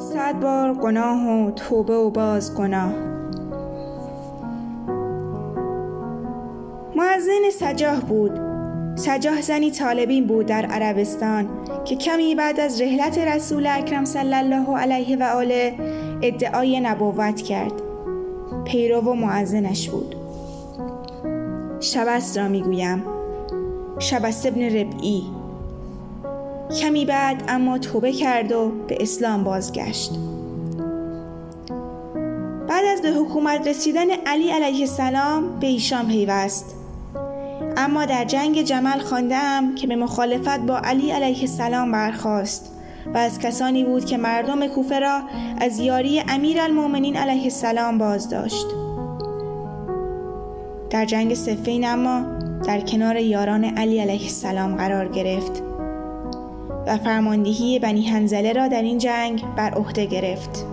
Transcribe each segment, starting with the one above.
صد بار گناه و توبه و باز گناه. معزن سجاه بود. سجاه زنی طالبین بود در عربستان که کمی بعد از رحلت رسول اکرم صلی الله علیه و آله ادعای نبوت کرد. پیرو و معزنش بود. شبست را می‌گویم. شبست ابن ربعی. کمی بعد اما توبه کرد و به اسلام بازگشت. بعد از به حکومت رسیدن علی علیه السلام به ایشان پیوست. اما در جنگ جمل خواندم که به مخالفت با علی علیه السلام برخاست و از کسانی بود که مردم کوفه را از یاری امیر المومنین علیه السلام باز داشت در جنگ سفین اما در کنار یاران علی علیه السلام قرار گرفت. و فرماندهی بنی هنزله را در این جنگ بر عهده گرفت.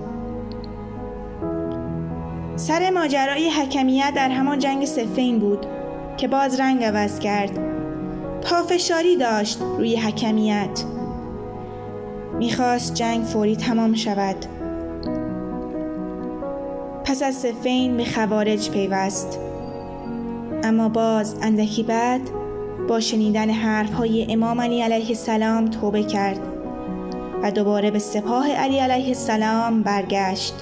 سر ماجرای حکمیت در همان جنگ سفین بود که باز رنگ عوض کرد. پافشاری داشت روی حکمیت. می‌خواست جنگ فوری تمام شود. پس از سفین به خوارج پیوست. اما باز اندکی بعد با شنیدن حرف های امام علی علیه السلام توبه کرد و دوباره به سپاه علی علیه السلام برگشت.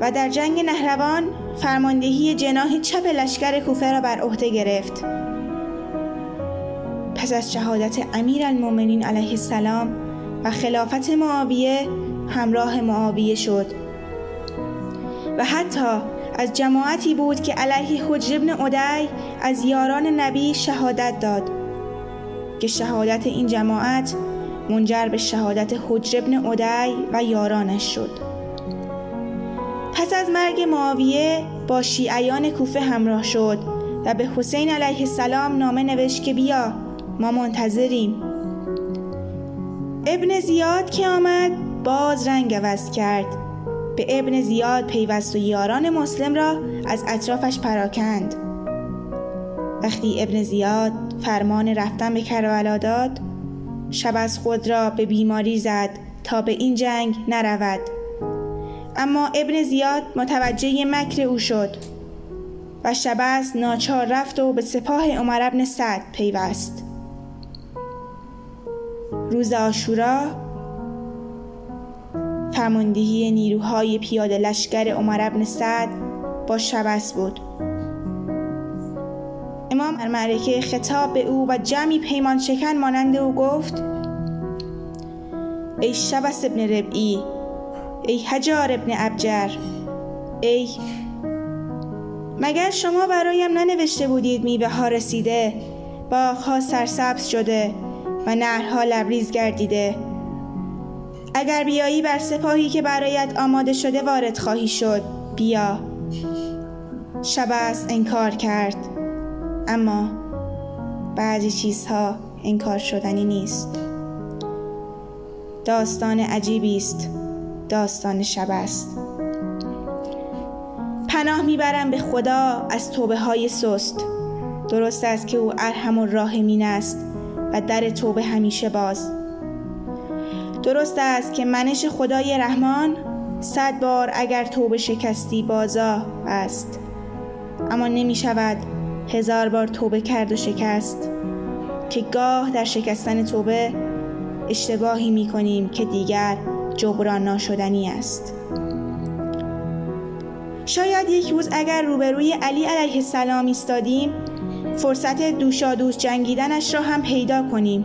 و در جنگ نهروان فرماندهی جناح چپ لشکر کوفه را بر عهده گرفت. پس از شهادت امیر المومنین علیه السلام و خلافت معاویه همراه معاویه شد. و حتی از جماعتی بود که علیه حجر ابن عدی از یاران نبی شهادت داد. که شهادت این جماعت منجر به شهادت حجر ابن عدی و یارانش شد. پس از مرگ معاویه با شیعیان کوفه همراه شد و به حسین علیه السلام نامه نوشت که بیا ما منتظریم. ابن زیاد که آمد باز رنگ عوض کرد. به ابن زیاد پیوست و یاران مسلم را از اطرافش پراکند. وقتی ابن زیاد فرمان رفتن به کربلا داد شب از خود را به بیماری زد تا به این جنگ نرود. اما ابن زیاد متوجه مکر او شد و شبست ناچار رفت و به سپاه عمر ابن سعد پیوست. روز آشورا فرماندهی نیروهای پیاده لشکر عمر ابن سعد با شبس بود. امام در معرکه خطاب به او و جمعی پیمان شکن مانند او گفت ای شبس ابن ربعی ای حجار ابن ابجر ای مگر شما برایم ننوشته بودید میوه ها رسیده باغها سرسبز شده و نهرها لبریز گردیده؟ اگر بیایی بر سپاهی که برایت آماده شده وارد خواهی شد بیا. شبست انکار کرد. اما بعضی چیزها انکار شدنی نیست. داستان عجیبی است. داستان شب است. پناه می‌برم به خدا از توبه های سست. درست است که او ارحم الراحمین است و در توبه همیشه باز. درست است که منش خدای رحمان صد بار اگر توبه شکستی بازا است. اما نمی شود هزار بار توبه کرد و شکست که گاه در شکستن توبه اشتباهی می کنیم که دیگر جبران ناشدنی است. شاید یک روز اگر روبروی علی علیه السلام ایستادیم فرصت دوشادوش جنگیدنش را هم پیدا کنیم.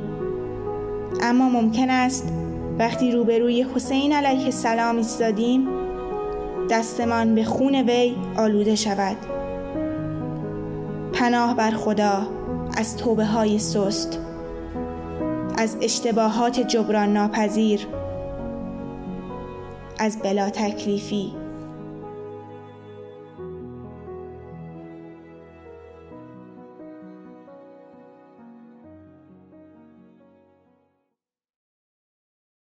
اما ممکن است وقتی روبروی حسین علیه السلام ایستادیم دستمان به خون وی آلوده شود. پناه بر خدا از توبه های سست از اشتباهات جبران ناپذیر از بلا تکلیفی.